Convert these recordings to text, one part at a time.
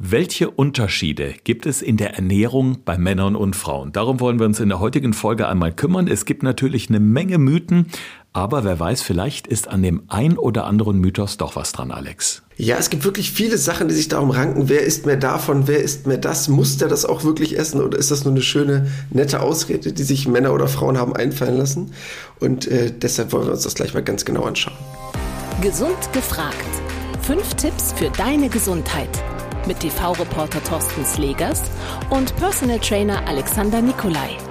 Welche Unterschiede gibt es in der Ernährung bei Männern und Frauen? Darum wollen wir uns in der heutigen Folge einmal kümmern. Es gibt natürlich eine Menge Mythen, aber wer weiß, vielleicht ist an dem ein oder anderen Mythos doch was dran, Alex. Ja, es gibt wirklich viele Sachen, die sich darum ranken. Wer isst mehr davon? Wer isst mehr das? Muss der das auch wirklich essen? Oder ist das nur eine schöne, nette Ausrede, die sich Männer oder Frauen haben einfallen lassen? Und äh, deshalb wollen wir uns das gleich mal ganz genau anschauen. Gesund gefragt. Fünf Tipps für deine Gesundheit mit TV-Reporter Thorsten Slegers und Personal Trainer Alexander Nikolai.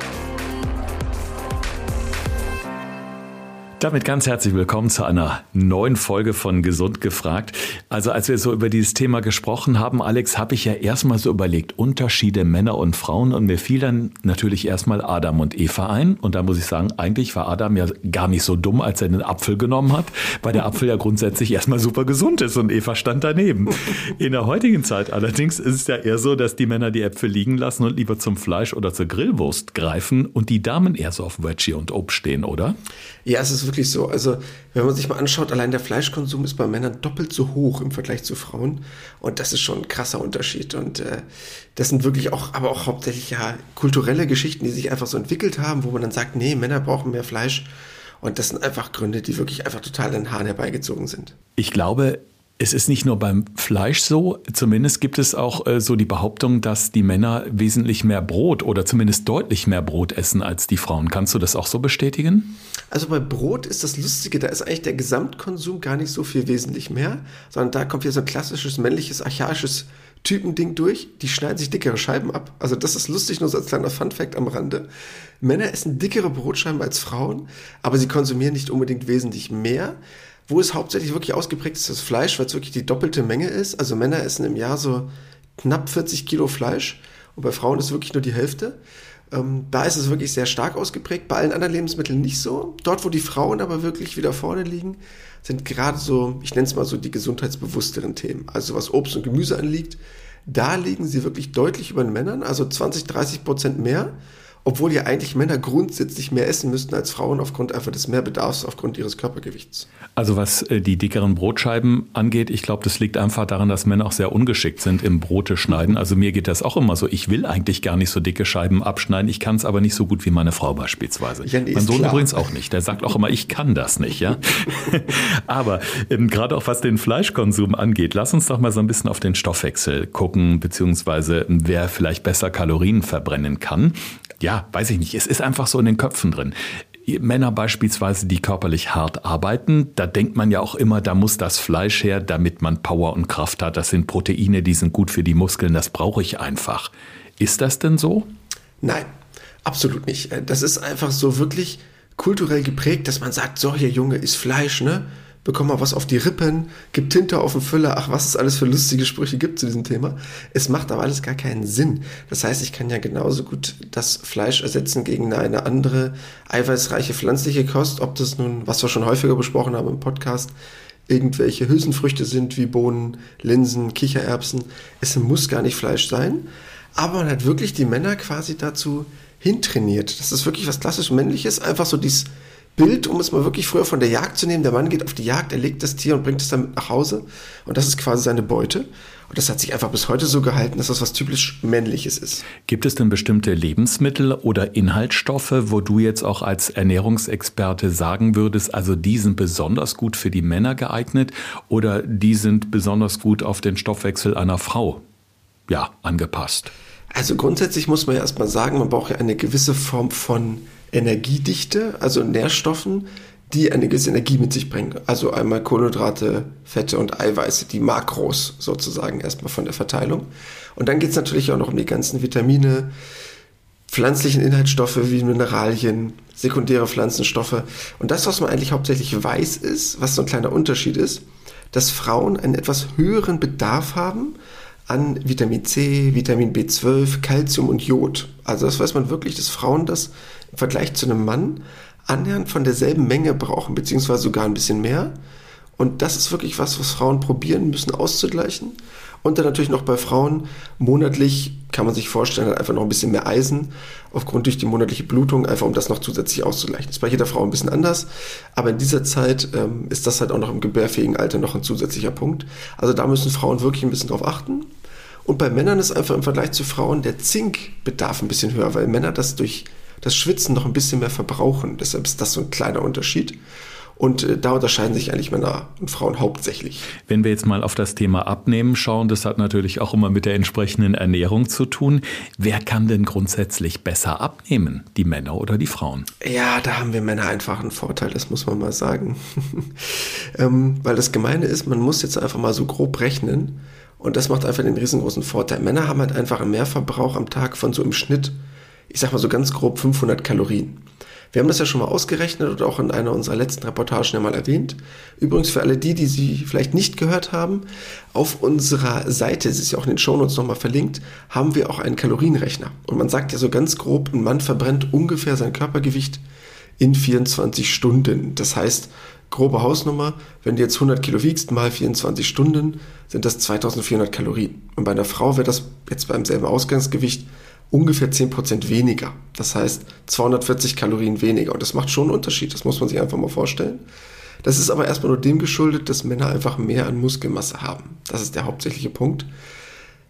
Damit ganz herzlich willkommen zu einer neuen Folge von Gesund gefragt. Also als wir so über dieses Thema gesprochen haben, Alex, habe ich ja erstmal so überlegt, Unterschiede Männer und Frauen und mir fiel dann natürlich erstmal Adam und Eva ein und da muss ich sagen, eigentlich war Adam ja gar nicht so dumm, als er den Apfel genommen hat, weil der Apfel ja grundsätzlich erstmal super gesund ist und Eva stand daneben. In der heutigen Zeit allerdings ist es ja eher so, dass die Männer die Äpfel liegen lassen und lieber zum Fleisch oder zur Grillwurst greifen und die Damen eher so auf Veggie und Obst stehen, oder? Ja, es ist wirklich so. Also, wenn man sich mal anschaut, allein der Fleischkonsum ist bei Männern doppelt so hoch im Vergleich zu Frauen. Und das ist schon ein krasser Unterschied. Und äh, das sind wirklich auch, aber auch hauptsächlich ja kulturelle Geschichten, die sich einfach so entwickelt haben, wo man dann sagt, nee, Männer brauchen mehr Fleisch. Und das sind einfach Gründe, die wirklich einfach total in den Haaren herbeigezogen sind. Ich glaube, es ist nicht nur beim Fleisch so, zumindest gibt es auch äh, so die Behauptung, dass die Männer wesentlich mehr Brot oder zumindest deutlich mehr Brot essen als die Frauen. Kannst du das auch so bestätigen? Also bei Brot ist das Lustige, da ist eigentlich der Gesamtkonsum gar nicht so viel wesentlich mehr, sondern da kommt hier so ein klassisches männliches, archaisches Typending durch. Die schneiden sich dickere Scheiben ab. Also das ist lustig, nur so als kleiner Funfact am Rande. Männer essen dickere Brotscheiben als Frauen, aber sie konsumieren nicht unbedingt wesentlich mehr. Wo es hauptsächlich wirklich ausgeprägt ist, das Fleisch, weil es wirklich die doppelte Menge ist. Also Männer essen im Jahr so knapp 40 Kilo Fleisch und bei Frauen ist wirklich nur die Hälfte. Ähm, da ist es wirklich sehr stark ausgeprägt, bei allen anderen Lebensmitteln nicht so. Dort, wo die Frauen aber wirklich wieder vorne liegen, sind gerade so, ich nenne es mal so die gesundheitsbewussteren Themen. Also was Obst und Gemüse anliegt, da liegen sie wirklich deutlich über den Männern, also 20, 30 Prozent mehr obwohl ja eigentlich Männer grundsätzlich mehr essen müssten als Frauen aufgrund einfach des Mehrbedarfs aufgrund ihres Körpergewichts. Also was äh, die dickeren Brotscheiben angeht, ich glaube, das liegt einfach daran, dass Männer auch sehr ungeschickt sind im Brote schneiden. Also mir geht das auch immer so. Ich will eigentlich gar nicht so dicke Scheiben abschneiden. Ich kann es aber nicht so gut wie meine Frau beispielsweise. Ja, nee, mein Sohn klar. übrigens auch nicht. Der sagt auch immer, ich kann das nicht, ja. aber ähm, gerade auch was den Fleischkonsum angeht, lass uns doch mal so ein bisschen auf den Stoffwechsel gucken, beziehungsweise wer vielleicht besser Kalorien verbrennen kann ja, weiß ich nicht, es ist einfach so in den Köpfen drin. Männer beispielsweise, die körperlich hart arbeiten, da denkt man ja auch immer, da muss das Fleisch her, damit man Power und Kraft hat. Das sind Proteine, die sind gut für die Muskeln, das brauche ich einfach. Ist das denn so? Nein, absolut nicht. Das ist einfach so wirklich kulturell geprägt, dass man sagt, so hier Junge, ist Fleisch, ne? Bekomm mal was auf die Rippen, gib Tinte auf den Füller, ach, was es alles für lustige Sprüche gibt zu diesem Thema. Es macht aber alles gar keinen Sinn. Das heißt, ich kann ja genauso gut das Fleisch ersetzen gegen eine andere eiweißreiche pflanzliche Kost, ob das nun, was wir schon häufiger besprochen haben im Podcast, irgendwelche Hülsenfrüchte sind wie Bohnen, Linsen, Kichererbsen. Es muss gar nicht Fleisch sein, aber man hat wirklich die Männer quasi dazu hintrainiert. Das ist wirklich was klassisch männliches, einfach so dieses Bild, um es mal wirklich früher von der Jagd zu nehmen. Der Mann geht auf die Jagd, er legt das Tier und bringt es dann nach Hause. Und das ist quasi seine Beute. Und das hat sich einfach bis heute so gehalten, dass das was typisch Männliches ist. Gibt es denn bestimmte Lebensmittel oder Inhaltsstoffe, wo du jetzt auch als Ernährungsexperte sagen würdest, also die sind besonders gut für die Männer geeignet oder die sind besonders gut auf den Stoffwechsel einer Frau ja, angepasst? Also grundsätzlich muss man ja erstmal sagen, man braucht ja eine gewisse Form von Energiedichte, also Nährstoffen, die eine gewisse Energie mit sich bringen. Also einmal Kohlenhydrate, Fette und Eiweiße, die Makros sozusagen erstmal von der Verteilung. Und dann geht es natürlich auch noch um die ganzen Vitamine, pflanzlichen Inhaltsstoffe wie Mineralien, sekundäre Pflanzenstoffe. Und das, was man eigentlich hauptsächlich weiß, ist, was so ein kleiner Unterschied ist, dass Frauen einen etwas höheren Bedarf haben an Vitamin C, Vitamin B12, Calcium und Jod. Also das weiß man wirklich, dass Frauen das im Vergleich zu einem Mann annähernd von derselben Menge brauchen, beziehungsweise sogar ein bisschen mehr. Und das ist wirklich was, was Frauen probieren müssen auszugleichen. Und dann natürlich noch bei Frauen monatlich kann man sich vorstellen, einfach noch ein bisschen mehr Eisen aufgrund durch die monatliche Blutung, einfach um das noch zusätzlich auszugleichen. Das ist bei jeder Frau ein bisschen anders, aber in dieser Zeit ähm, ist das halt auch noch im gebärfähigen Alter noch ein zusätzlicher Punkt. Also da müssen Frauen wirklich ein bisschen drauf achten. Und bei Männern ist einfach im Vergleich zu Frauen der Zinkbedarf ein bisschen höher, weil Männer das durch das Schwitzen noch ein bisschen mehr verbrauchen. Deshalb ist das so ein kleiner Unterschied. Und äh, da unterscheiden sich eigentlich Männer und Frauen hauptsächlich. Wenn wir jetzt mal auf das Thema Abnehmen schauen, das hat natürlich auch immer mit der entsprechenden Ernährung zu tun. Wer kann denn grundsätzlich besser abnehmen, die Männer oder die Frauen? Ja, da haben wir Männer einfach einen Vorteil, das muss man mal sagen. ähm, weil das Gemeine ist, man muss jetzt einfach mal so grob rechnen. Und das macht einfach den riesengroßen Vorteil. Männer haben halt einfach einen Mehrverbrauch am Tag von so im Schnitt, ich sag mal so ganz grob 500 Kalorien. Wir haben das ja schon mal ausgerechnet und auch in einer unserer letzten Reportagen ja mal erwähnt. Übrigens für alle die, die sie vielleicht nicht gehört haben, auf unserer Seite, es ist ja auch in den Shownotes nochmal verlinkt, haben wir auch einen Kalorienrechner. Und man sagt ja so ganz grob, ein Mann verbrennt ungefähr sein Körpergewicht in 24 Stunden. Das heißt, grobe Hausnummer, wenn du jetzt 100 Kilo wiegst mal 24 Stunden, sind das 2400 Kalorien. Und bei einer Frau wäre das jetzt beim selben Ausgangsgewicht ungefähr 10% weniger. Das heißt 240 Kalorien weniger. Und das macht schon einen Unterschied. Das muss man sich einfach mal vorstellen. Das ist aber erstmal nur dem geschuldet, dass Männer einfach mehr an Muskelmasse haben. Das ist der hauptsächliche Punkt.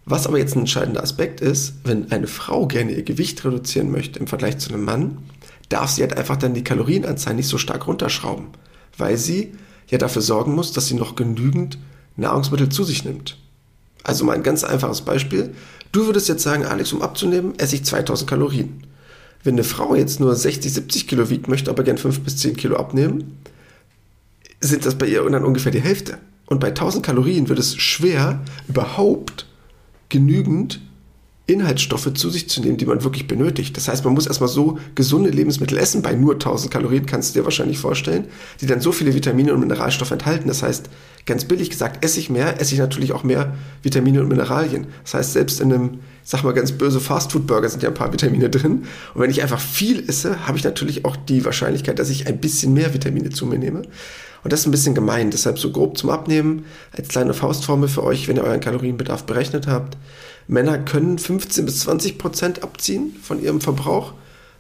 Was aber jetzt ein entscheidender Aspekt ist, wenn eine Frau gerne ihr Gewicht reduzieren möchte im Vergleich zu einem Mann, darf sie halt einfach dann die Kalorienanzahl nicht so stark runterschrauben, weil sie ja dafür sorgen muss, dass sie noch genügend Nahrungsmittel zu sich nimmt. Also mal ein ganz einfaches Beispiel. Du würdest jetzt sagen, Alex, um abzunehmen, esse ich 2000 Kalorien. Wenn eine Frau jetzt nur 60, 70 Kilo wiegt, möchte aber gern 5 bis 10 Kilo abnehmen, sind das bei ihr dann ungefähr die Hälfte. Und bei 1000 Kalorien wird es schwer, überhaupt genügend Inhaltsstoffe zu sich zu nehmen, die man wirklich benötigt. Das heißt, man muss erstmal so gesunde Lebensmittel essen, bei nur 1000 Kalorien kannst du dir wahrscheinlich vorstellen, die dann so viele Vitamine und Mineralstoffe enthalten. Das heißt, ganz billig gesagt, esse ich mehr, esse ich natürlich auch mehr Vitamine und Mineralien. Das heißt, selbst in einem, sag mal ganz böse Fastfood-Burger sind ja ein paar Vitamine drin. Und wenn ich einfach viel esse, habe ich natürlich auch die Wahrscheinlichkeit, dass ich ein bisschen mehr Vitamine zu mir nehme. Und das ist ein bisschen gemein. Deshalb so grob zum Abnehmen als kleine Faustformel für euch, wenn ihr euren Kalorienbedarf berechnet habt. Männer können 15 bis 20 Prozent abziehen von ihrem Verbrauch,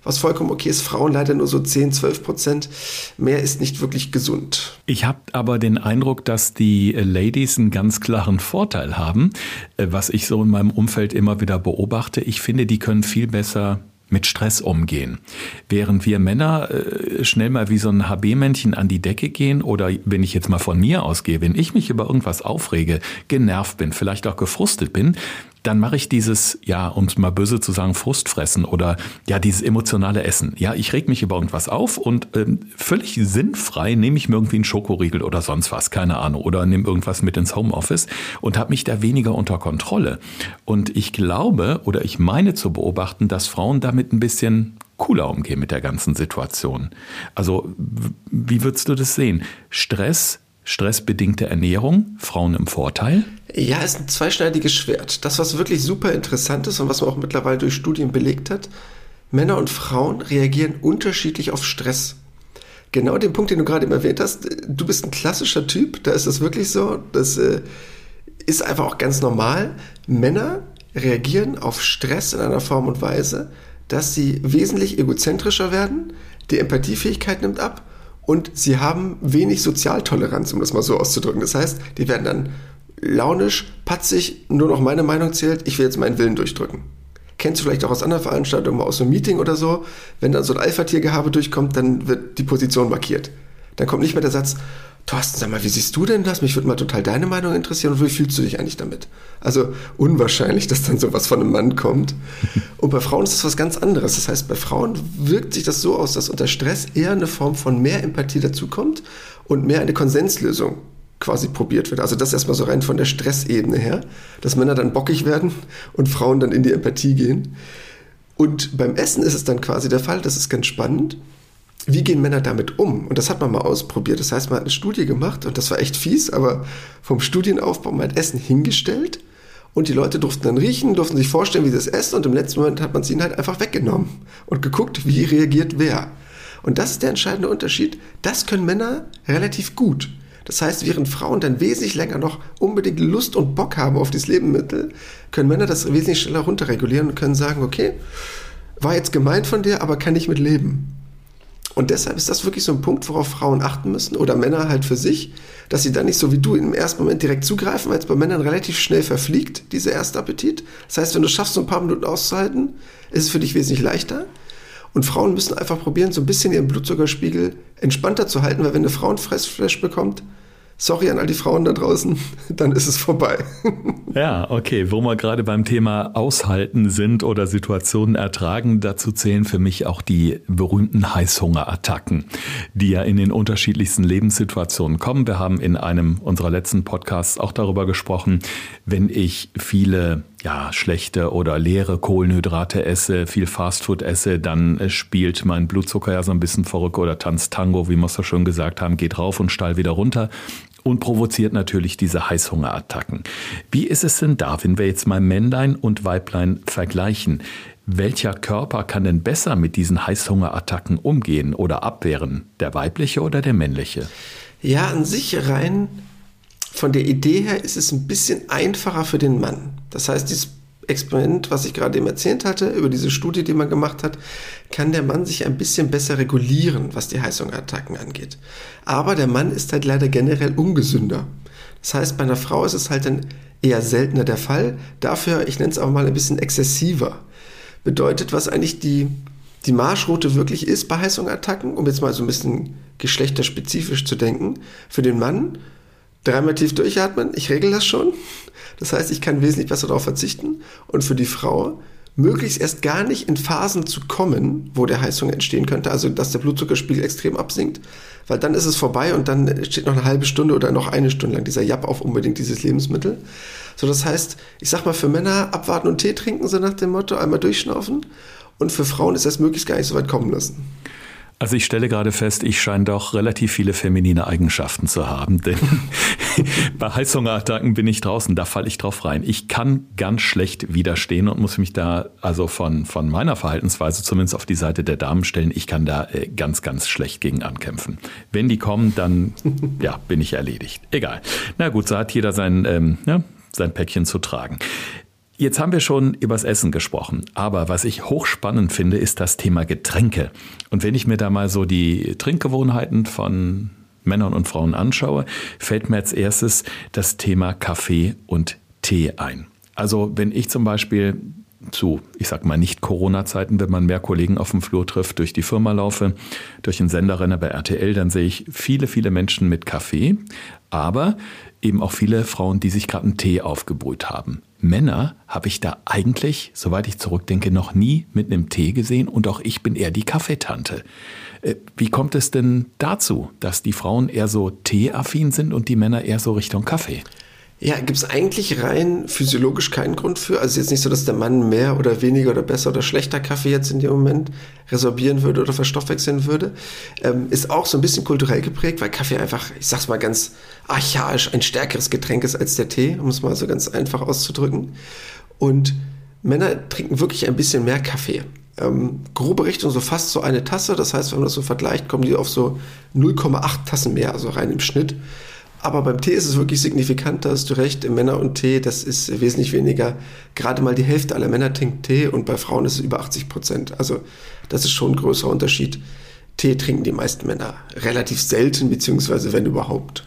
was vollkommen okay ist. Frauen leider nur so 10, 12 Prozent. Mehr ist nicht wirklich gesund. Ich habe aber den Eindruck, dass die Ladies einen ganz klaren Vorteil haben, äh, was ich so in meinem Umfeld immer wieder beobachte. Ich finde, die können viel besser mit Stress umgehen. Während wir Männer äh, schnell mal wie so ein HB-Männchen an die Decke gehen oder wenn ich jetzt mal von mir ausgehe, wenn ich mich über irgendwas aufrege, genervt bin, vielleicht auch gefrustet bin, dann mache ich dieses, ja, um es mal böse zu sagen, Frustfressen oder ja, dieses emotionale Essen. Ja, ich reg mich über irgendwas auf und ähm, völlig sinnfrei nehme ich mir irgendwie einen Schokoriegel oder sonst was, keine Ahnung, oder nehme irgendwas mit ins Homeoffice und habe mich da weniger unter Kontrolle. Und ich glaube oder ich meine zu beobachten, dass Frauen damit ein bisschen cooler umgehen mit der ganzen Situation. Also, wie würdest du das sehen? Stress stressbedingte Ernährung, Frauen im Vorteil? Ja, ist ein zweischneidiges Schwert. Das, was wirklich super interessant ist und was man auch mittlerweile durch Studien belegt hat, Männer und Frauen reagieren unterschiedlich auf Stress. Genau den Punkt, den du gerade eben erwähnt hast, du bist ein klassischer Typ, da ist das wirklich so, das äh, ist einfach auch ganz normal. Männer reagieren auf Stress in einer Form und Weise, dass sie wesentlich egozentrischer werden, die Empathiefähigkeit nimmt ab und sie haben wenig Sozialtoleranz, um das mal so auszudrücken. Das heißt, die werden dann launisch, patzig, nur noch meine Meinung zählt, ich will jetzt meinen Willen durchdrücken. Kennst du vielleicht auch aus anderen Veranstaltungen, aus einem Meeting oder so, wenn dann so ein Alpha-Tiergehabe durchkommt, dann wird die Position markiert. Dann kommt nicht mehr der Satz, Thorsten, sag mal, wie siehst du denn das? Mich würde mal total deine Meinung interessieren und wie fühlst du dich eigentlich damit? Also unwahrscheinlich, dass dann sowas von einem Mann kommt. Und bei Frauen ist das was ganz anderes. Das heißt, bei Frauen wirkt sich das so aus, dass unter Stress eher eine Form von mehr Empathie dazukommt und mehr eine Konsenslösung quasi probiert wird. Also das erstmal so rein von der Stressebene her, dass Männer dann bockig werden und Frauen dann in die Empathie gehen. Und beim Essen ist es dann quasi der Fall, das ist ganz spannend wie gehen Männer damit um? Und das hat man mal ausprobiert. Das heißt, man hat eine Studie gemacht und das war echt fies, aber vom Studienaufbau, man hat Essen hingestellt und die Leute durften dann riechen, durften sich vorstellen, wie sie es essen und im letzten Moment hat man es ihnen halt einfach weggenommen und geguckt, wie reagiert wer. Und das ist der entscheidende Unterschied. Das können Männer relativ gut. Das heißt, während Frauen dann wesentlich länger noch unbedingt Lust und Bock haben auf dieses Lebensmittel, können Männer das wesentlich schneller runterregulieren und können sagen, okay, war jetzt gemeint von dir, aber kann ich mit leben. Und deshalb ist das wirklich so ein Punkt, worauf Frauen achten müssen oder Männer halt für sich, dass sie dann nicht so wie du im ersten Moment direkt zugreifen, weil es bei Männern relativ schnell verfliegt, dieser erste Appetit. Das heißt, wenn du schaffst, so ein paar Minuten auszuhalten, ist es für dich wesentlich leichter. Und Frauen müssen einfach probieren, so ein bisschen ihren Blutzuckerspiegel entspannter zu halten, weil wenn eine Frau ein Fressflash bekommt, sorry an all die Frauen da draußen, dann ist es vorbei. Ja, okay. Wo wir gerade beim Thema Aushalten sind oder Situationen ertragen, dazu zählen für mich auch die berühmten Heißhungerattacken, die ja in den unterschiedlichsten Lebenssituationen kommen. Wir haben in einem unserer letzten Podcasts auch darüber gesprochen, wenn ich viele ja, schlechte oder leere Kohlenhydrate esse, viel Fastfood esse, dann spielt mein Blutzucker ja so ein bisschen verrückt oder tanzt Tango, wie wir es so schön gesagt haben, geht rauf und steil wieder runter und provoziert natürlich diese Heißhungerattacken. Wie ist es denn da, wenn wir jetzt mal Männlein und Weiblein vergleichen? Welcher Körper kann denn besser mit diesen Heißhungerattacken umgehen oder abwehren? Der weibliche oder der männliche? Ja, an sich rein von der Idee her ist es ein bisschen einfacher für den Mann. Das heißt, dieses Experiment, was ich gerade eben erzählt hatte, über diese Studie, die man gemacht hat, kann der Mann sich ein bisschen besser regulieren, was die Heißhungerattacken angeht. Aber der Mann ist halt leider generell ungesünder. Das heißt, bei einer Frau ist es halt dann eher seltener der Fall. Dafür, ich nenne es auch mal ein bisschen exzessiver. Bedeutet, was eigentlich die, die Marschroute wirklich ist bei Heißhungerattacken, um jetzt mal so ein bisschen geschlechterspezifisch zu denken, für den Mann dreimal tief durchatmen, ich regel das schon. Das heißt, ich kann wesentlich besser darauf verzichten. Und für die Frau möglichst erst gar nicht in Phasen zu kommen, wo der Heißhunger entstehen könnte, also dass der Blutzuckerspiegel extrem absinkt, weil dann ist es vorbei und dann steht noch eine halbe Stunde oder noch eine Stunde lang dieser Japp auf unbedingt dieses Lebensmittel. So, das heißt, ich sag mal, für Männer abwarten und Tee trinken, so nach dem Motto, einmal durchschnaufen. Und für Frauen ist das möglichst gar nicht so weit kommen lassen. Also ich stelle gerade fest, ich scheine doch relativ viele feminine Eigenschaften zu haben, denn bei Heißhungerattacken bin ich draußen, da falle ich drauf rein. Ich kann ganz schlecht widerstehen und muss mich da also von, von meiner Verhaltensweise zumindest auf die Seite der Damen stellen. Ich kann da äh, ganz, ganz schlecht gegen ankämpfen. Wenn die kommen, dann ja, bin ich erledigt. Egal. Na gut, so hat jeder sein, ähm, ja, sein Päckchen zu tragen. Jetzt haben wir schon übers Essen gesprochen, aber was ich hochspannend finde, ist das Thema Getränke. Und wenn ich mir da mal so die Trinkgewohnheiten von Männern und Frauen anschaue, fällt mir als erstes das Thema Kaffee und Tee ein. Also wenn ich zum Beispiel zu, ich sag mal, nicht Corona-Zeiten, wenn man mehr Kollegen auf dem Flur trifft, durch die Firma laufe, durch den Senderrenner bei RTL, dann sehe ich viele, viele Menschen mit Kaffee, aber eben auch viele Frauen, die sich gerade einen Tee aufgebrüht haben. Männer habe ich da eigentlich, soweit ich zurückdenke, noch nie mit einem Tee gesehen und auch ich bin eher die Kaffeetante. Äh, wie kommt es denn dazu, dass die Frauen eher so teeaffin sind und die Männer eher so Richtung Kaffee? Ja, gibt es eigentlich rein physiologisch keinen Grund für. Also jetzt nicht so, dass der Mann mehr oder weniger oder besser oder schlechter Kaffee jetzt in dem Moment resorbieren würde oder verstoffwechseln würde. Ähm, ist auch so ein bisschen kulturell geprägt, weil Kaffee einfach, ich sag's mal ganz archaisch, ein stärkeres Getränk ist als der Tee, um es mal so ganz einfach auszudrücken. Und Männer trinken wirklich ein bisschen mehr Kaffee. Ähm, grobe Richtung so fast so eine Tasse. Das heißt, wenn man das so vergleicht, kommen die auf so 0,8 Tassen mehr, also rein im Schnitt. Aber beim Tee ist es wirklich signifikant, da hast du recht. Männer und Tee, das ist wesentlich weniger. Gerade mal die Hälfte aller Männer trinkt Tee und bei Frauen ist es über 80 Prozent. Also das ist schon ein größerer Unterschied. Tee trinken die meisten Männer relativ selten, beziehungsweise wenn überhaupt.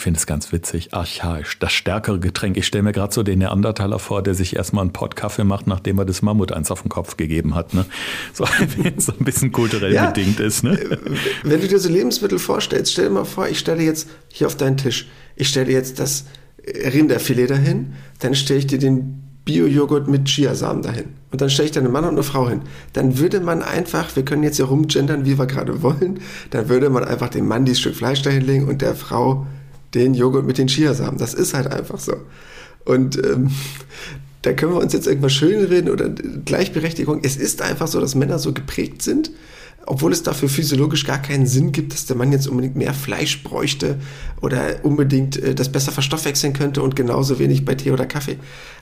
Ich finde es ganz witzig, archaisch, das stärkere Getränk. Ich stelle mir gerade so den Neandertaler vor, der sich erstmal einen Pott Kaffee macht, nachdem er das Mammut eins auf den Kopf gegeben hat. Ne? So, so ein bisschen kulturell ja, bedingt ist. Ne? Äh, wenn du dir so Lebensmittel vorstellst, stell dir mal vor, ich stelle jetzt hier auf deinen Tisch, ich stelle jetzt das Rinderfilet dahin, dann stelle ich dir den Bio-Joghurt mit Chiasamen dahin. Und dann stelle ich da einen Mann und eine Frau hin. Dann würde man einfach, wir können jetzt hier rumgendern, wie wir gerade wollen, dann würde man einfach dem Mann dieses Stück Fleisch dahinlegen und der Frau den Joghurt mit den Chiasamen. Das ist halt einfach so. Und ähm, da können wir uns jetzt irgendwas schönreden oder Gleichberechtigung. Es ist einfach so, dass Männer so geprägt sind obwohl es dafür physiologisch gar keinen Sinn gibt, dass der Mann jetzt unbedingt mehr Fleisch bräuchte oder unbedingt äh, das besser verstoffwechseln könnte und genauso wenig bei Tee oder Kaffee.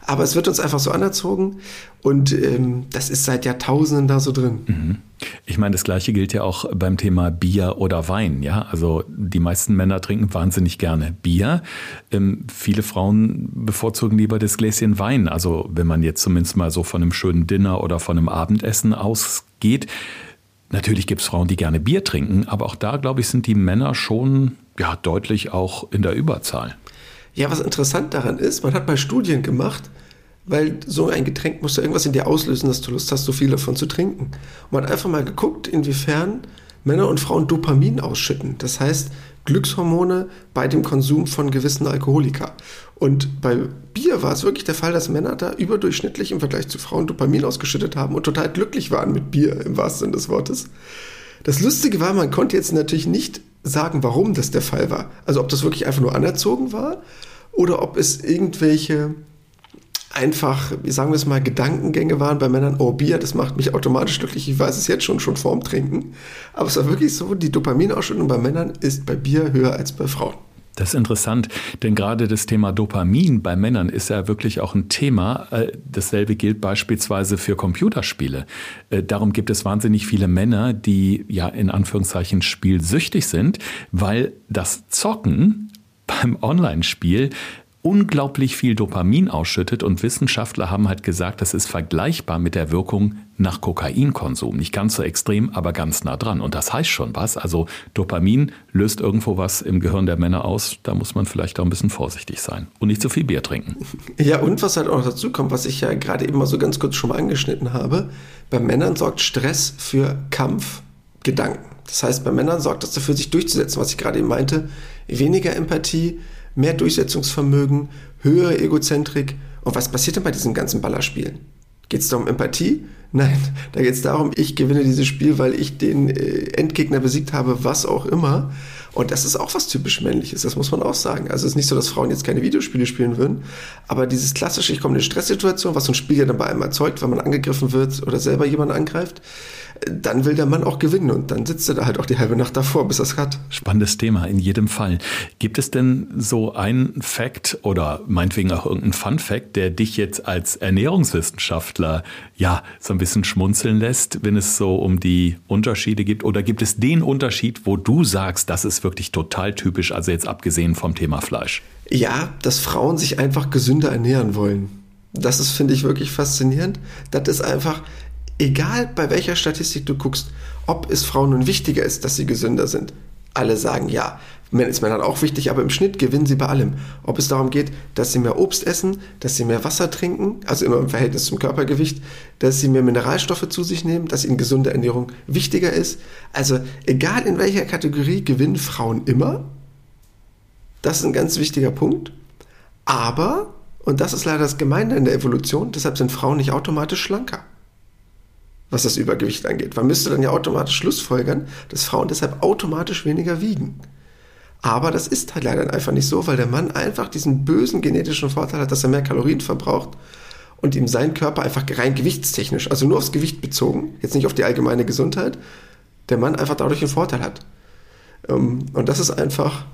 Aber es wird uns einfach so anerzogen und ähm, das ist seit Jahrtausenden da so drin. Mhm. Ich meine, das Gleiche gilt ja auch beim Thema Bier oder Wein. Ja, also die meisten Männer trinken wahnsinnig gerne Bier. Ähm, viele Frauen bevorzugen lieber das Gläschen Wein. Also wenn man jetzt zumindest mal so von einem schönen Dinner oder von einem Abendessen ausgeht Natürlich gibt es Frauen, die gerne Bier trinken, aber auch da, glaube ich, sind die Männer schon ja, deutlich auch in der Überzahl. Ja, was interessant daran ist, man hat mal Studien gemacht, weil so ein Getränk muss ja irgendwas in dir auslösen, dass du Lust hast, so viel davon zu trinken. Und man hat einfach mal geguckt, inwiefern Männer und Frauen Dopamin ausschütten. Das heißt, Glückshormone bei dem Konsum von gewissen Alkoholika. Und bei Bier war es wirklich der Fall, dass Männer da überdurchschnittlich im Vergleich zu Frauen Dopamin ausgeschüttet haben und total glücklich waren mit Bier im wahrsten Sinne des Wortes. Das Lustige war, man konnte jetzt natürlich nicht sagen, warum das der Fall war. Also ob das wirklich einfach nur anerzogen war oder ob es irgendwelche einfach, sagen wir es mal, Gedankengänge waren bei Männern, oh Bier, das macht mich automatisch glücklich, ich weiß es jetzt schon, schon vorm Trinken. Aber es war wirklich so, die Dopaminausschüttung bei Männern ist bei Bier höher als bei Frauen. Das ist interessant, denn gerade das Thema Dopamin bei Männern ist ja wirklich auch ein Thema. Äh, dasselbe gilt beispielsweise für Computerspiele. Äh, darum gibt es wahnsinnig viele Männer, die ja in Anführungszeichen spielsüchtig sind, weil das Zocken beim Online-Spiel unglaublich viel Dopamin ausschüttet und Wissenschaftler haben halt gesagt, das ist vergleichbar mit der Wirkung nach Kokainkonsum. Nicht ganz so extrem, aber ganz nah dran. Und das heißt schon was. Also Dopamin löst irgendwo was im Gehirn der Männer aus. Da muss man vielleicht auch ein bisschen vorsichtig sein und nicht zu viel Bier trinken. Ja, und was halt auch dazu kommt, was ich ja gerade eben mal so ganz kurz schon mal angeschnitten habe, bei Männern sorgt Stress für Kampfgedanken. Das heißt, bei Männern sorgt das dafür, sich durchzusetzen, was ich gerade eben meinte. Weniger Empathie, mehr Durchsetzungsvermögen, höhere Egozentrik. Und was passiert denn bei diesen ganzen Ballerspielen? Geht es da um Empathie? Nein, da geht es darum, ich gewinne dieses Spiel, weil ich den äh, Endgegner besiegt habe, was auch immer. Und das ist auch was typisch männliches, das muss man auch sagen. Also es ist nicht so, dass Frauen jetzt keine Videospiele spielen würden, aber dieses klassische, ich komme in eine Stresssituation, was so ein Spiel ja dann bei einem erzeugt, wenn man angegriffen wird oder selber jemanden angreift, dann will der Mann auch gewinnen und dann sitzt er da halt auch die halbe Nacht davor, bis er es hat. Spannendes Thema in jedem Fall. Gibt es denn so einen Fact oder meinetwegen auch irgendeinen Fun Fact, der dich jetzt als Ernährungswissenschaftler ja so ein bisschen schmunzeln lässt, wenn es so um die Unterschiede gibt? Oder gibt es den Unterschied, wo du sagst, das ist wirklich total typisch, also jetzt abgesehen vom Thema Fleisch? Ja, dass Frauen sich einfach gesünder ernähren wollen. Das ist, finde ich, wirklich faszinierend. Das ist einfach, egal bei welcher Statistik du guckst, ob es Frauen nun wichtiger ist, dass sie gesünder sind. Alle sagen ja. Ist Männern auch wichtig, aber im Schnitt gewinnen sie bei allem. Ob es darum geht, dass sie mehr Obst essen, dass sie mehr Wasser trinken, also immer im Verhältnis zum Körpergewicht, dass sie mehr Mineralstoffe zu sich nehmen, dass ihnen gesunde Ernährung wichtiger ist. Also egal in welcher Kategorie gewinnen Frauen immer. Das ist ein ganz wichtiger Punkt. Aber, und das ist leider das Gemeine in der Evolution, deshalb sind Frauen nicht automatisch schlanker was das Übergewicht angeht. Man müsste dann ja automatisch schlussfolgern, dass Frauen deshalb automatisch weniger wiegen. Aber das ist halt leider einfach nicht so, weil der Mann einfach diesen bösen genetischen Vorteil hat, dass er mehr Kalorien verbraucht und ihm sein Körper einfach rein gewichtstechnisch, also nur aufs Gewicht bezogen, jetzt nicht auf die allgemeine Gesundheit, der Mann einfach dadurch einen Vorteil hat. Ähm, und das ist einfach,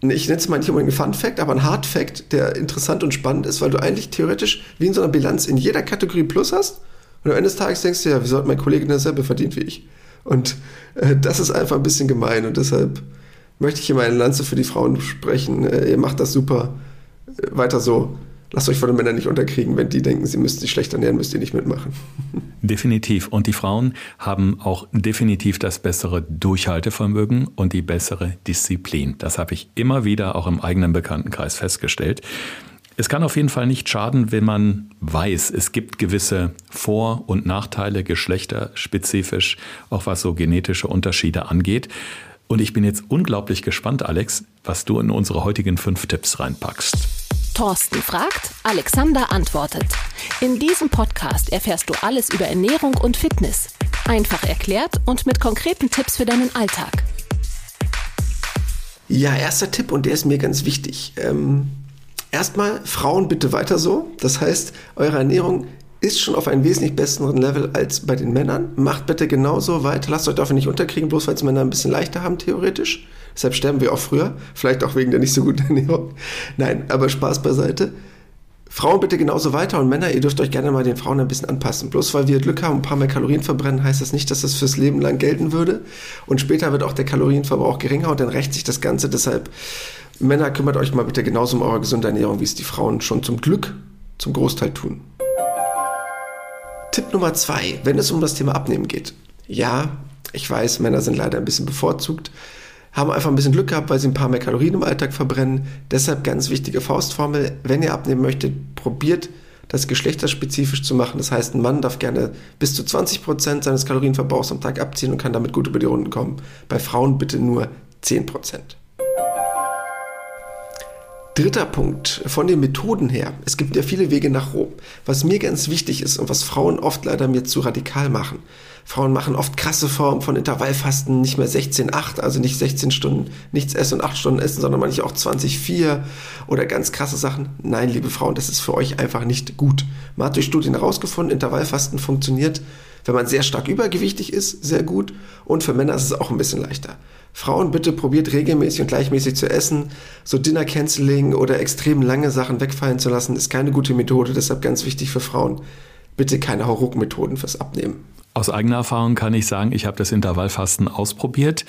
ich nenne es mal nicht unbedingt ein Fun Fact, aber ein Hard Fact, der interessant und spannend ist, weil du eigentlich theoretisch wie in so einer Bilanz in jeder Kategorie Plus hast und am Ende des Tages denkst du ja, wieso hat mein Kollege dasselbe verdient wie ich? Und äh, das ist einfach ein bisschen gemein und deshalb möchte ich hier mal eine Lanze für die Frauen sprechen. Äh, ihr macht das super. Äh, weiter so. Lasst euch von den Männern nicht unterkriegen. Wenn die denken, sie müssten sich schlecht ernähren, müsst ihr nicht mitmachen. Definitiv. Und die Frauen haben auch definitiv das bessere Durchhaltevermögen und die bessere Disziplin. Das habe ich immer wieder auch im eigenen Bekanntenkreis festgestellt. Es kann auf jeden Fall nicht schaden, wenn man weiß, es gibt gewisse Vor- und Nachteile geschlechterspezifisch, auch was so genetische Unterschiede angeht. Und ich bin jetzt unglaublich gespannt, Alex, was du in unsere heutigen fünf Tipps reinpackst. Thorsten fragt, Alexander antwortet. In diesem Podcast erfährst du alles über Ernährung und Fitness. Einfach erklärt und mit konkreten Tipps für deinen Alltag. Ja, erster Tipp und der ist mir ganz wichtig. Ähm, Erstmal, Frauen bitte weiter so. Das heißt, eure Ernährung ist schon auf einem wesentlich besseren Level als bei den Männern. Macht bitte genauso weiter. Lasst euch dafür nicht unterkriegen, bloß weil es Männer ein bisschen leichter haben, theoretisch. Deshalb sterben wir auch früher. Vielleicht auch wegen der nicht so guten Ernährung. Nein, aber Spaß beiseite. Frauen bitte genauso weiter und Männer, ihr dürft euch gerne mal den Frauen ein bisschen anpassen. Bloß weil wir Glück haben und ein paar mehr Kalorien verbrennen, heißt das nicht, dass das fürs Leben lang gelten würde. Und später wird auch der Kalorienverbrauch geringer und dann rächt sich das Ganze. Deshalb Männer, kümmert euch mal bitte genauso um eure gesunde Ernährung, wie es die Frauen schon zum Glück zum Großteil tun. Tipp Nummer zwei, wenn es um das Thema Abnehmen geht. Ja, ich weiß, Männer sind leider ein bisschen bevorzugt, haben einfach ein bisschen Glück gehabt, weil sie ein paar mehr Kalorien im Alltag verbrennen. Deshalb ganz wichtige Faustformel, wenn ihr abnehmen möchtet, probiert das geschlechterspezifisch zu machen. Das heißt, ein Mann darf gerne bis zu 20 Prozent seines Kalorienverbrauchs am Tag abziehen und kann damit gut über die Runden kommen. Bei Frauen bitte nur 10%. Dritter Punkt, von den Methoden her. Es gibt ja viele Wege nach Rom. Was mir ganz wichtig ist und was Frauen oft leider mir zu radikal machen. Frauen machen oft krasse Formen von Intervallfasten, nicht mehr 16-8, also nicht 16 Stunden nichts essen und 8 Stunden essen, sondern manchmal auch 20-4 oder ganz krasse Sachen. Nein, liebe Frauen, das ist für euch einfach nicht gut. Man hat durch Studien herausgefunden, Intervallfasten funktioniert, wenn man sehr stark übergewichtig ist, sehr gut und für Männer ist es auch ein bisschen leichter. Frauen, bitte probiert regelmäßig und gleichmäßig zu essen. So Dinner Canceling oder extrem lange Sachen wegfallen zu lassen, ist keine gute Methode. Deshalb ganz wichtig für Frauen. Bitte keine Hauruck-Methoden fürs Abnehmen. Aus eigener Erfahrung kann ich sagen, ich habe das Intervallfasten ausprobiert.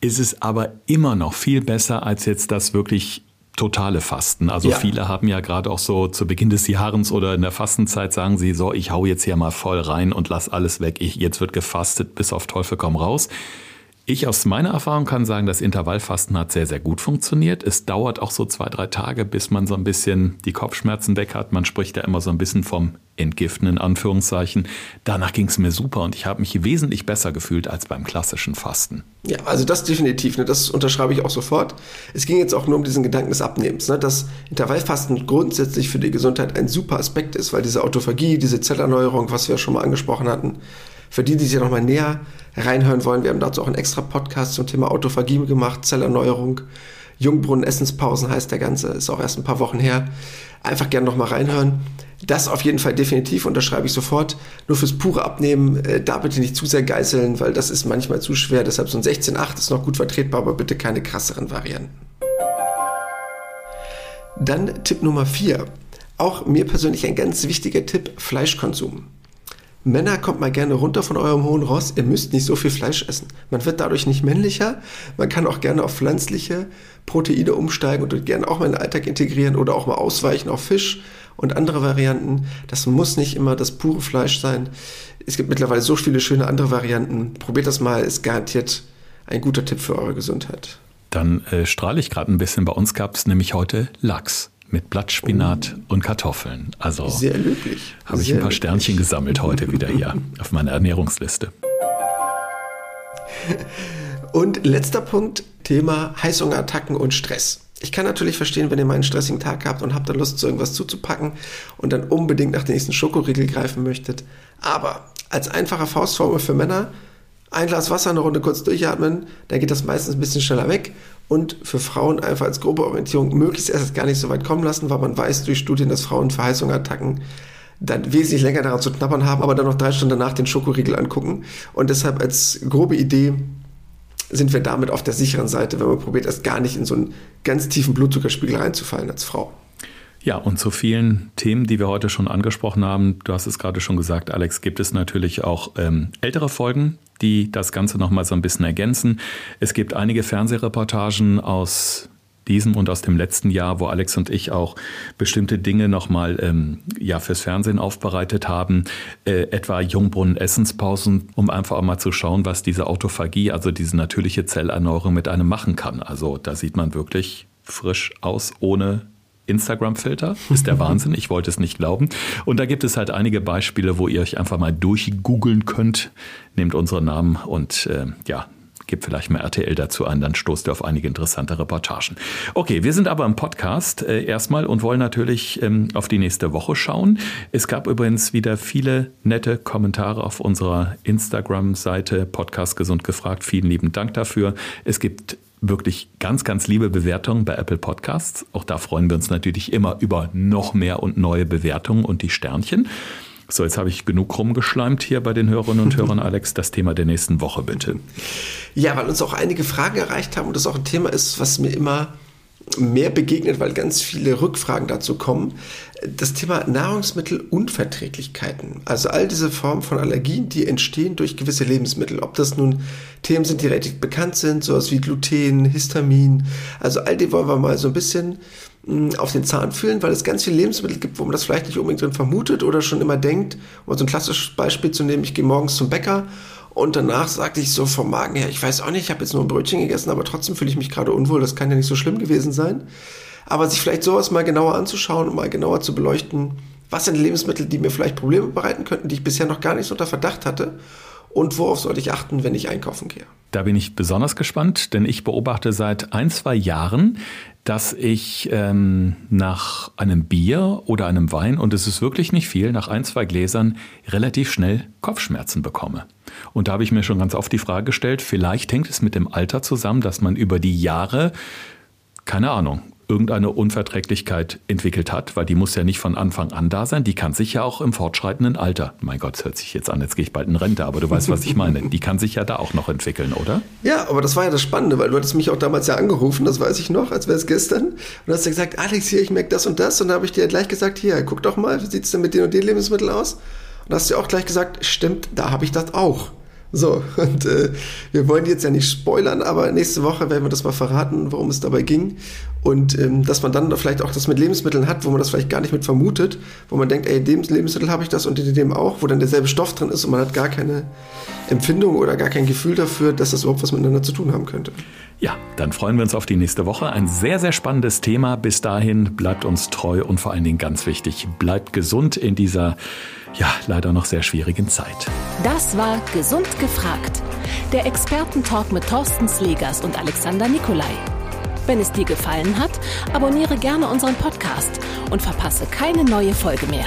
Ist es aber immer noch viel besser als jetzt das wirklich totale Fasten. Also ja. viele haben ja gerade auch so zu Beginn des Jahres oder in der Fastenzeit sagen sie so, ich hau jetzt hier mal voll rein und lass alles weg. Ich, jetzt wird gefastet bis auf Teufel komm raus. Ich aus meiner Erfahrung kann sagen, das Intervallfasten hat sehr, sehr gut funktioniert. Es dauert auch so zwei, drei Tage, bis man so ein bisschen die Kopfschmerzen weg hat. Man spricht ja immer so ein bisschen vom Entgiften in Anführungszeichen. Danach ging es mir super und ich habe mich wesentlich besser gefühlt als beim klassischen Fasten. Ja, also das definitiv, ne, das unterschreibe ich auch sofort. Es ging jetzt auch nur um diesen Gedanken des Abnehmens, ne, dass Intervallfasten grundsätzlich für die Gesundheit ein super Aspekt ist, weil diese Autophagie, diese Zellerneuerung, was wir ja schon mal angesprochen hatten, für die, die sich nochmal näher reinhören wollen, wir haben dazu auch einen extra Podcast zum Thema Autophagie gemacht, Zellerneuerung. Jungbrunnen Essenspausen heißt der Ganze, ist auch erst ein paar Wochen her. Einfach gerne nochmal reinhören. Das auf jeden Fall definitiv unterschreibe ich sofort. Nur fürs pure Abnehmen, äh, da bitte nicht zu sehr geißeln, weil das ist manchmal zu schwer. Deshalb so ein 16,8 ist noch gut vertretbar, aber bitte keine krasseren Varianten. Dann Tipp Nummer 4. Auch mir persönlich ein ganz wichtiger Tipp, Fleischkonsum. Männer, kommt mal gerne runter von eurem hohen Ross. Ihr müsst nicht so viel Fleisch essen. Man wird dadurch nicht männlicher. Man kann auch gerne auf pflanzliche Proteine umsteigen und gerne auch mal in den Alltag integrieren oder auch mal ausweichen auf Fisch und andere Varianten. Das muss nicht immer das pure Fleisch sein. Es gibt mittlerweile so viele schöne andere Varianten. Probiert das mal, ist garantiert ein guter Tipp für eure Gesundheit. Dann äh, strahle ich gerade ein bisschen. Bei uns gab es nämlich heute Lachs mit Blattspinat oh. und Kartoffeln. Also sehr löblich. Habe ich ein paar löblich. Sternchen gesammelt heute wieder hier auf meiner Ernährungsliste. Und letzter Punkt, Thema Heißhungerattacken und Stress. Ich kann natürlich verstehen, wenn ihr mal einen stressigen Tag habt und habt da Lust, so irgendwas zuzupacken und dann unbedingt nach dem nächsten Schokoriegel greifen möchtet. Aber als einfache Faustformel für Männer, ein Glas Wasser, eine Runde kurz durchatmen, dann geht das meistens ein bisschen schneller weg und für Frauen einfach als grobe Orientierung möglichst erst gar nicht so weit kommen lassen, weil man weiß durch Studien, dass Frauen Verheißungsattacken dann wesentlich länger daran zu knabbern haben, aber dann noch drei Stunden danach den Schokoriegel angucken. Und deshalb als grobe Idee sind wir damit auf der sicheren Seite, wenn man probiert, erst gar nicht in so einen ganz tiefen Blutzuckerspiegel reinzufallen als Frau. Ja, und zu vielen Themen, die wir heute schon angesprochen haben, du hast es gerade schon gesagt, Alex, gibt es natürlich auch ähm, ältere Folgen, die das Ganze nochmal so ein bisschen ergänzen. Es gibt einige Fernsehreportagen aus diesem und aus dem letzten Jahr, wo Alex und ich auch bestimmte Dinge nochmal ähm, ja, fürs Fernsehen aufbereitet haben, äh, etwa Jungbrunnen-Essenspausen, um einfach auch mal zu schauen, was diese Autophagie, also diese natürliche Zellerneuerung mit einem machen kann. Also da sieht man wirklich frisch aus, ohne Instagram-Filter. Ist der Wahnsinn. Ich wollte es nicht glauben. Und da gibt es halt einige Beispiele, wo ihr euch einfach mal durchgoogeln könnt. Nehmt unseren Namen und äh, ja, gebt vielleicht mal RTL dazu ein, dann stoßt ihr auf einige interessante Reportagen. Okay, wir sind aber im Podcast äh, erstmal und wollen natürlich ähm, auf die nächste Woche schauen. Es gab übrigens wieder viele nette Kommentare auf unserer Instagram-Seite Podcast Gesund gefragt. Vielen lieben Dank dafür. Es gibt wirklich ganz, ganz liebe Bewertungen bei Apple Podcasts. Auch da freuen wir uns natürlich immer über noch mehr und neue Bewertungen und die Sternchen. So, jetzt habe ich genug rumgeschleimt hier bei den Hörerinnen und Hörern. Alex, das Thema der nächsten Woche bitte. Ja, weil uns auch einige Fragen erreicht haben und das auch ein Thema ist, was mir immer mehr begegnet, weil ganz viele Rückfragen dazu kommen. Das Thema Nahrungsmittelunverträglichkeiten, also all diese Formen von Allergien, die entstehen durch gewisse Lebensmittel. Ob das nun Themen sind, die relativ bekannt sind, sowas wie Gluten, Histamin, also all die wollen wir mal so ein bisschen hm, auf den Zahn fühlen, weil es ganz viele Lebensmittel gibt, wo man das vielleicht nicht unbedingt drin vermutet oder schon immer denkt. Um so ein klassisches Beispiel zu nehmen, ich gehe morgens zum Bäcker Und danach sagte ich so vom Magen her, ich weiß auch nicht, ich habe jetzt nur ein Brötchen gegessen, aber trotzdem fühle ich mich gerade unwohl, das kann ja nicht so schlimm gewesen sein. Aber sich vielleicht sowas mal genauer anzuschauen und mal genauer zu beleuchten, was sind Lebensmittel, die mir vielleicht Probleme bereiten könnten, die ich bisher noch gar nicht so unter Verdacht hatte und worauf sollte ich achten, wenn ich einkaufen gehe. Da bin ich besonders gespannt, denn ich beobachte seit ein, zwei Jahren, dass ich ähm, nach einem Bier oder einem Wein, und es ist wirklich nicht viel, nach ein, zwei Gläsern relativ schnell Kopfschmerzen bekomme. Und da habe ich mir schon ganz oft die Frage gestellt, vielleicht hängt es mit dem Alter zusammen, dass man über die Jahre, keine Ahnung, irgendeine Unverträglichkeit entwickelt hat, weil die muss ja nicht von Anfang an da sein, die kann sich ja auch im fortschreitenden Alter, mein Gott, das hört sich jetzt an, jetzt gehe ich bald in Rente, aber du weißt, was ich meine, die kann sich ja da auch noch entwickeln, oder? Ja, aber das war ja das Spannende, weil du hattest mich auch damals ja angerufen, das weiß ich noch, als wäre es gestern, und hast ja gesagt, Alex, hier, ich merke das und das, und da habe ich dir gleich gesagt, hier, guck doch mal, wie sieht es denn mit den und den Lebensmitteln aus? Und hast du auch gleich gesagt, stimmt, da habe ich das auch. So, und äh, wir wollen jetzt ja nicht spoilern, aber nächste Woche werden wir das mal verraten, worum es dabei ging. Und ähm, dass man dann vielleicht auch das mit Lebensmitteln hat, wo man das vielleicht gar nicht mit vermutet, wo man denkt, ey, dem Lebensmittel habe ich das und in dem auch, wo dann derselbe Stoff drin ist und man hat gar keine Empfindung oder gar kein Gefühl dafür, dass das überhaupt was miteinander zu tun haben könnte. Ja, dann freuen wir uns auf die nächste Woche. Ein sehr, sehr spannendes Thema. Bis dahin bleibt uns treu und vor allen Dingen ganz wichtig, bleibt gesund in dieser ja, leider noch sehr schwierigen Zeit. Das war Gesund gefragt. Der Expertentalk mit Thorsten Slegers und Alexander Nikolai. Wenn es dir gefallen hat, abonniere gerne unseren Podcast und verpasse keine neue Folge mehr.